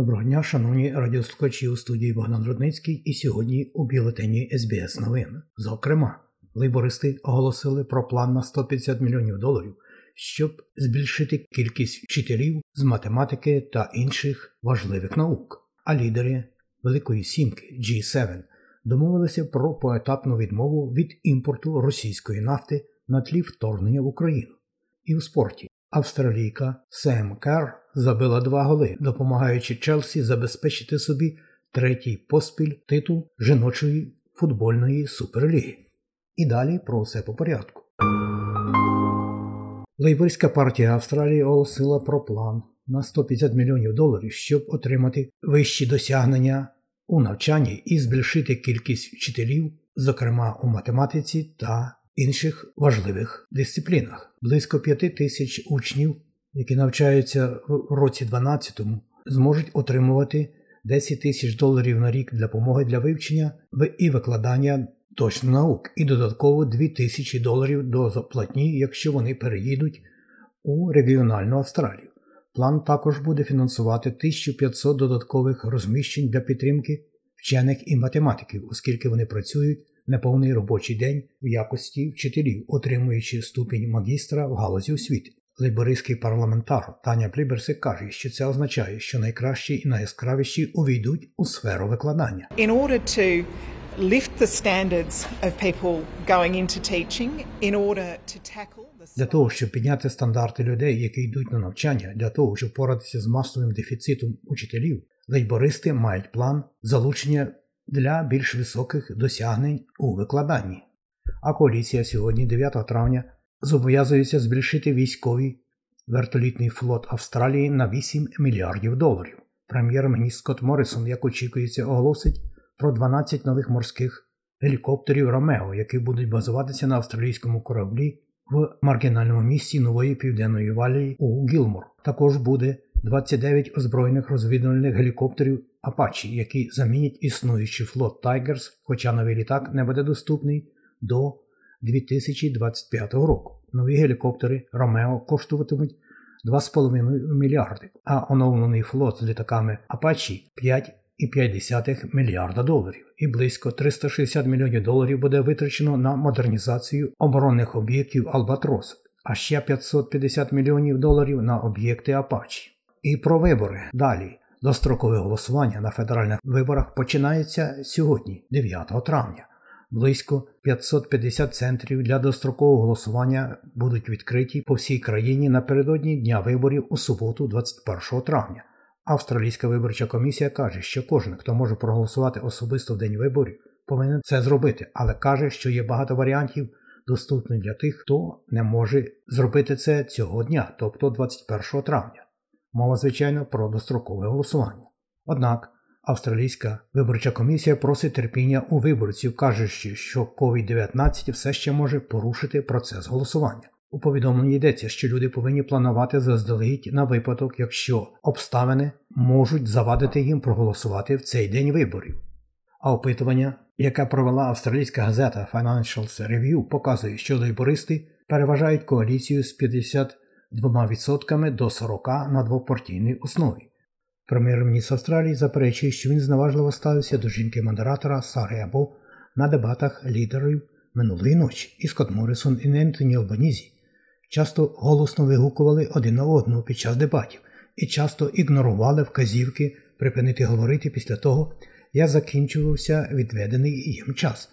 Доброго дня, шановні радіослухачі у студії Богдан Рудницький і сьогодні у бюлетені СБС новин. Зокрема, лейбористи оголосили про план на 150 мільйонів доларів, щоб збільшити кількість вчителів з математики та інших важливих наук. А лідери Великої Сімки G7 домовилися про поетапну відмову від імпорту російської нафти на тлі вторгнення в Україну. І у спорті австралійка Сем Кер забила два голи, допомагаючи Челсі забезпечити собі третій поспіль титул жіночої футбольної суперліги. І далі про все по порядку. Лейбористська партія Австралії оголосила про план на 150 мільйонів доларів, щоб отримати вищі досягнення у навчанні і збільшити кількість вчителів, зокрема у математиці та інших важливих дисциплінах. Близько 5 тисяч учнів, які навчаються в році 12, зможуть отримувати 10 тисяч доларів на рік для допомоги для вивчення і викладання точно наук, і додатково 2 тисячі доларів до заплатні, якщо вони переїдуть у регіональну Австралію. План також буде фінансувати 1500 додаткових розміщень для підтримки вчених і математиків, оскільки вони працюють неповний робочий день в якості вчителів, отримуючи ступінь магістра в галузі освіти. Лейбористський парламентар Таня Приберсик каже, що це означає, що найкращі і найяскравіші увійдуть у сферу викладання. In order to lift the standards of people going into teaching, in order to tackle Для того, щоб підняти стандарти людей, які йдуть на навчання, для того, щоб поратися з масовим дефіцитом учителів, лейбористи мають план залучення для більш високих досягнень у викладанні. А коаліція сьогодні, 9 травня, зобов'язується збільшити військовий вертолітний флот Австралії на 8 мільярдів доларів. Прем'єр-міністр Скотт Моррисон, як очікується, оголосить про 12 нових морських гелікоптерів Ромео, які будуть базуватися на австралійському кораблі в маргінальному місті нової південної валії у Гілмор. Також буде 29 озброєних розвідувальних гелікоптерів Апачі, які замінять існуючий флот Tigers, хоча новий літак не буде доступний до 2025 року. Нові гелікоптери Ромео коштуватимуть 2,5 мільярди, а оновлений флот з літаками Апачі 5,5 мільярда доларів, і близько 360 мільйонів доларів буде витрачено на модернізацію оборонних об'єктів Албатрос, а ще 550 мільйонів доларів на об'єкти Апачі. І про вибори далі. Дострокове голосування на федеральних виборах починається сьогодні, 9 травня. Близько 550 центрів для дострокового голосування будуть відкриті по всій країні напередодні дня виборів у суботу, 21 травня. Австралійська виборча комісія каже, що кожен, хто може проголосувати особисто в день виборів, повинен це зробити, але каже, що є багато варіантів, доступних для тих, хто не може зробити це цього дня, тобто 21 травня. Мова, звичайно, про дострокове голосування. Однак Австралійська виборча комісія просить терпіння у виборців, кажучи, що COVID-19 все ще може порушити процес голосування. У повідомленні йдеться, що люди повинні планувати заздалегідь на випадок, якщо обставини можуть завадити їм проголосувати в цей день виборів. А опитування, яке провела австралійська газета Financial Review, показує, що лейбористи переважають коаліцію з 52% до 40% на двопартійній основі. Прем'єр-міністр Австралії заперечує, що він зневажливо ставився до жінки-модератора Сари Або на дебатах лідерів минулої ночі, і Скотт Моррисон і Ентоні Албанізі часто голосно вигукували один на одного під час дебатів і часто ігнорували вказівки припинити говорити після того, як закінчувався відведений їм час.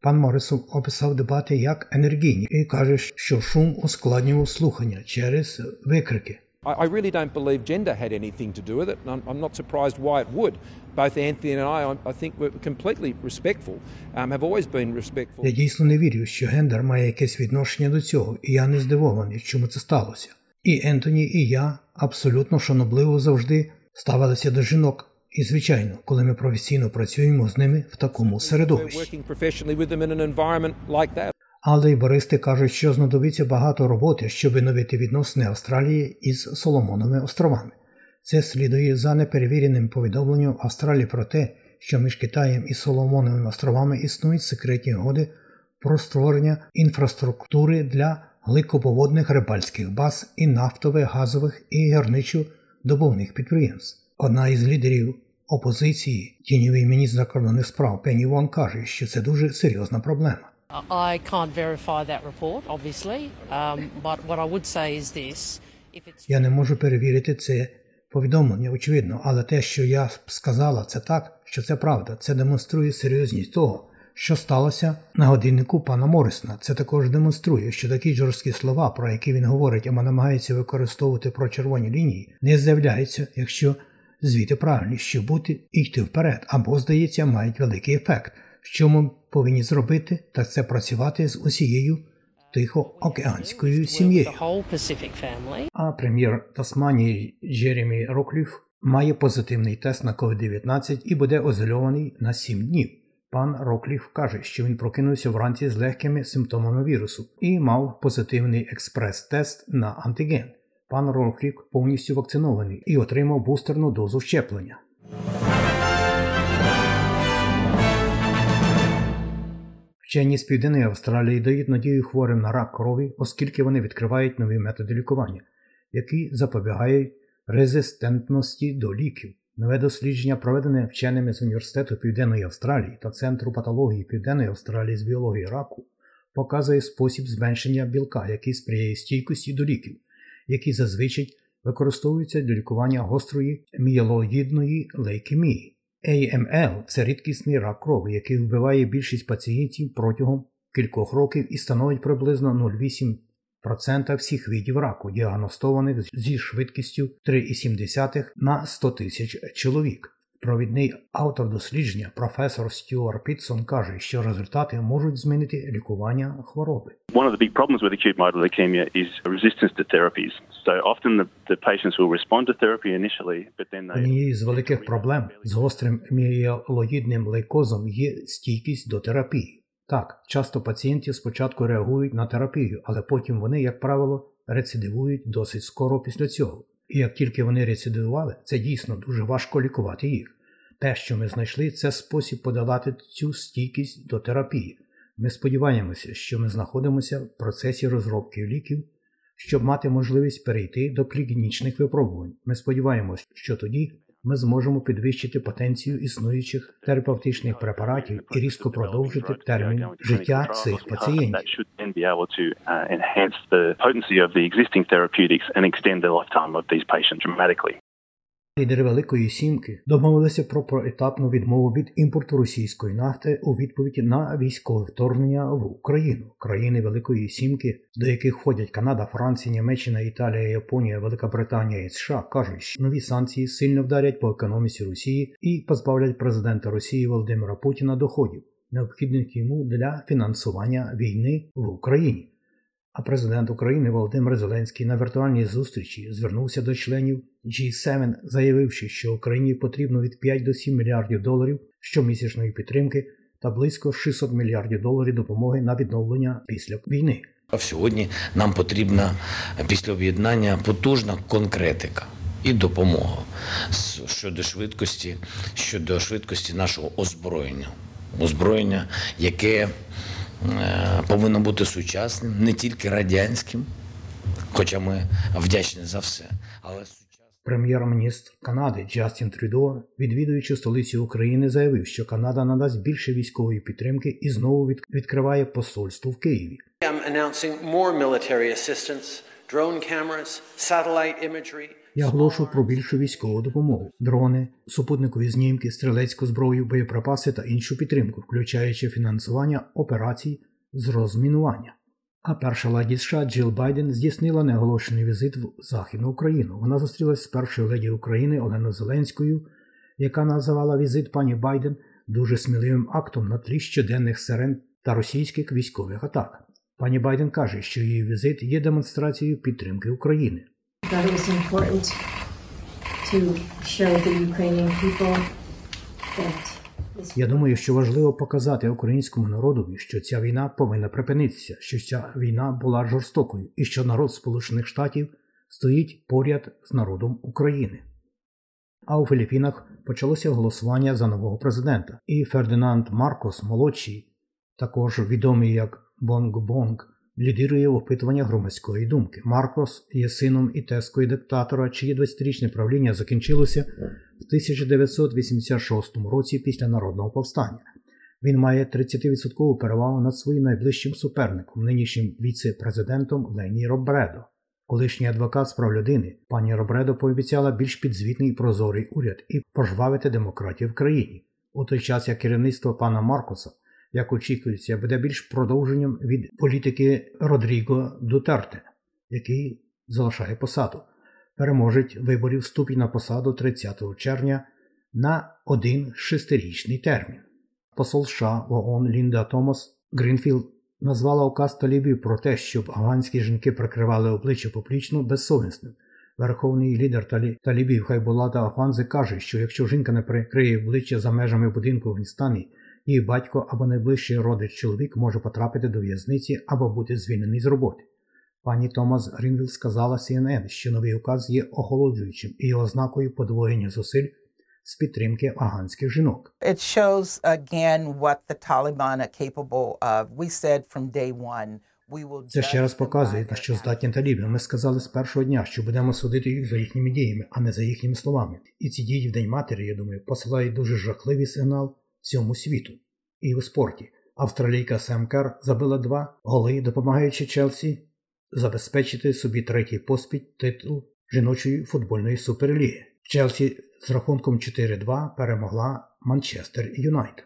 Пан Моррисон описав дебати як енергійні і каже, що шум ускладнював слухання через викрики. I, really don't believe gender had anything to do with it, and I'm, not surprised why it would. Both Anthony and I, I think, were completely respectful, um, have always been respectful. Я дійсно не вірю, що гендер має якесь відношення до цього, і я не здивований, чому це сталося. І Ентоні, і я абсолютно шанобливо завжди ставилися до жінок. І, звичайно, коли ми професійно працюємо з ними в такому середовищі. Working professionally with them in an environment like that. А лейбористи кажуть, що знадобиться багато роботи, щоб відновити відносини Австралії із Соломоновими островами. Це слідує за неперевіреним повідомленням Австралії про те, що між Китаєм і Соломоновими островами існують секретні угоди про створення інфраструктури для гликоповодних рибальських баз і нафтових, газових і гірничо-добовних підприємств. Одна із лідерів опозиції, тіньовий міністр закордонних справ Пенні Вон каже, що це дуже серйозна проблема. I can't verify that report, obviously, um, but what I would say is this: if it's Я не можу перевірити це повідомлення, очевидно, але те, що я сказала, це так, що це правда. Це демонструє серйозність того, що сталося на годиннику пана Морисона. Це також демонструє, що такі жорсткі слова, про які він говорить, або намагається використовувати про червоні лінії, не з'являються, якщо звіти правильні, що бути і йти вперед, або, здається, мають великий ефект. Що ми повинні зробити, так це працювати з усією тихоокеанською сім'єю. А прем'єр Тасманії Джеремі Рокліф має позитивний тест на COVID-19 і буде ізольований на 7 днів. Пан Рокліф каже, що він прокинувся вранці з легкими симптомами вірусу і мав позитивний експрес-тест на антиген. Пан Рокліф повністю вакцинований і отримав бустерну дозу щеплення. Вчені з Південної Австралії дають надію хворим на рак крові, оскільки вони відкривають нові методи лікування, які запобігають резистентності до ліків. Нове дослідження, проведене вченими з університету Південної Австралії та Центру патології Південної Австралії з біології раку, показує спосіб зменшення білка, який сприяє стійкості до ліків, які зазвичай використовуються для лікування гострої мієлоїдної лейкемії. AML – це рідкісний рак крові, який вбиває більшість пацієнтів протягом кількох років і становить приблизно 0,8% всіх видів раку, діагностованих зі швидкістю 3,7 на 100 тисяч чоловік. Провідний автор дослідження, професор Стюарт Пітсон, каже, що результати можуть змінити лікування хвороби. One of the big problems with acute myeloid leukemia is resistance to therapies. So often the, the patients will respond to therapy initially, but then they Однією з великих проблем з гострим мієлоїдним лейкозом є стійкість до терапії. Так, часто пацієнти спочатку реагують на терапію, але потім вони, як правило, рецидивують досить скоро після цього. І як тільки вони рецидивували, це дійсно дуже важко лікувати їх. Те, що ми знайшли, це спосіб подолати цю стійкість до терапії. Ми сподіваємося, що ми знаходимося в процесі розробки ліків, щоб мати можливість перейти до клінічних випробувань. Ми сподіваємося, що тоді ми зможемо підвищити потенцію існуючих терапевтичних препаратів і різко продовжити термін життя цих пацієнтів. Лідери Великої Сімки домовилися про проетапну відмову від імпорту російської нафти у відповідь на військове вторгнення в Україну. Країни Великої Сімки, до яких входять Канада, Франція, Німеччина, Італія, Японія, Велика Британія і США, кажуть, що нові санкції сильно вдарять по економіці Росії і позбавлять президента Росії Володимира Путіна доходів, необхідних йому для фінансування війни в Україні. А президент України Володимир Зеленський на віртуальній зустрічі звернувся до членів G7, заявивши, що Україні потрібно від 5 до 7 мільярдів доларів щомісячної підтримки та близько 600 мільярдів доларів допомоги на відновлення після війни. А Сьогодні нам потрібна після об'єднання потужна конкретика і допомога щодо швидкості, щодо швидкості нашого озброєння. Озброєння, яке повинно бути сучасним, не тільки радянським, хоча ми вдячні за все, але сучасним. Прем'єр-міністр Канади Джастін Трюдо, відвідуючи столицю України, заявив, що Канада надасть більше військової підтримки і знову від- відкриває посольство в Києві. I'm announcing more military assistance, drone cameras, satellite imagery. Я оголошую про більшу військову допомогу: дрони, супутникові знімки, стрілецьку зброю, боєприпаси та іншу підтримку, включаючи фінансування операцій з розмінування. А перша леді США Джил Байден здійснила неоголошений візит в Західну Україну. Вона зустрілася з першою леді України Оленою Зеленською, яка називала візит пані Байден дуже сміливим актом на тлі щоденних сирен та російських військових атак. Пані Байден каже, що її візит є демонстрацією підтримки України. Thought it was important to show the Ukrainian people that Я думаю, що важливо показати українському народові, що ця війна повинна припинитися, що ця війна була жорстокою і що народ Сполучених Штатів стоїть поряд з народом України. А у Філіппінах почалося голосування за нового президента, і Фердинанд Маркос молодший, також відомий як Бонг-Бонг, лідирує в опитуваннях громадської думки. Маркос є сином і диктатора, чиє 20-річне правління закінчилося в 1986 році після народного повстання. Він має 30% перевагу над своїм найближчим суперником, нинішнім віце-президентом Лені Робредо. Колишній адвокат з прав людини пані Робредо пообіцяла більш підзвітний і прозорий уряд і пожвавити демократію в країні, у той час як керівництво пана Маркоса, як очікується, буде більш продовженням від політики Родріго Дутерте, який залишає посаду переможець виборів вступить на посаду 30 червня на один шестирічний термін. Посол США в ООН Лінда Томас Грінфілд назвала указ талібів про те, щоб афганські жінки прикривали обличчя публічно безсовісним. Верховний лідер талі... талібів Хайбулата Афанзи каже, що якщо жінка не прикриє обличчя за межами будинку в Афганістані, її батько або найближчий родич чоловік може потрапити до в'язниці або бути звільнений з роботи. Пані Томас Грінвіл сказала CNN, що новий указ є охолоджуючим і ознакою подвоєння зусиль з підтримки афганських жінок. It shows again what the Taliban are capable of. We said from day one це ще раз показує, на що здатні таліби. Ми сказали з першого дня, що будемо судити їх за їхніми діями, а не за їхніми словами. І ці дії в День матері, я думаю, посилають дуже жахливий сигнал всьому світу. І у спорті. Австралійка Сем Кер забила два голи, допомагаючи Челсі забезпечити собі третій поспіль титул жіночої футбольної суперліги. Челсі з рахунком 4-2 перемогла Манчестер Юнайтед.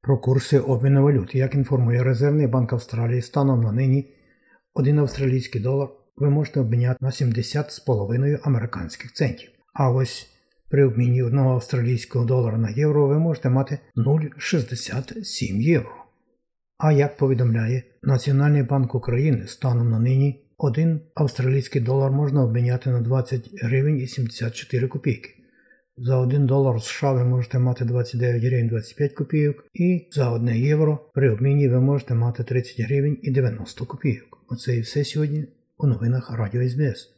Про курси обміну валют, як інформує Резервний банк Австралії, станом на нині один австралійський долар ви можете обміняти на 70,5 американських центів. А ось при обміні одного австралійського долара на євро ви можете мати 0,67 євро. А як повідомляє Національний банк України станом на нині, один австралійський долар можна обміняти на 20 гривень і 74 копійки. За 1 долар США ви можете мати 29 гривень 25 копійок, і за 1 євро при обміні ви можете мати 30 гривень і 90 копійок. Оце і все сьогодні у новинах Радіо СБС.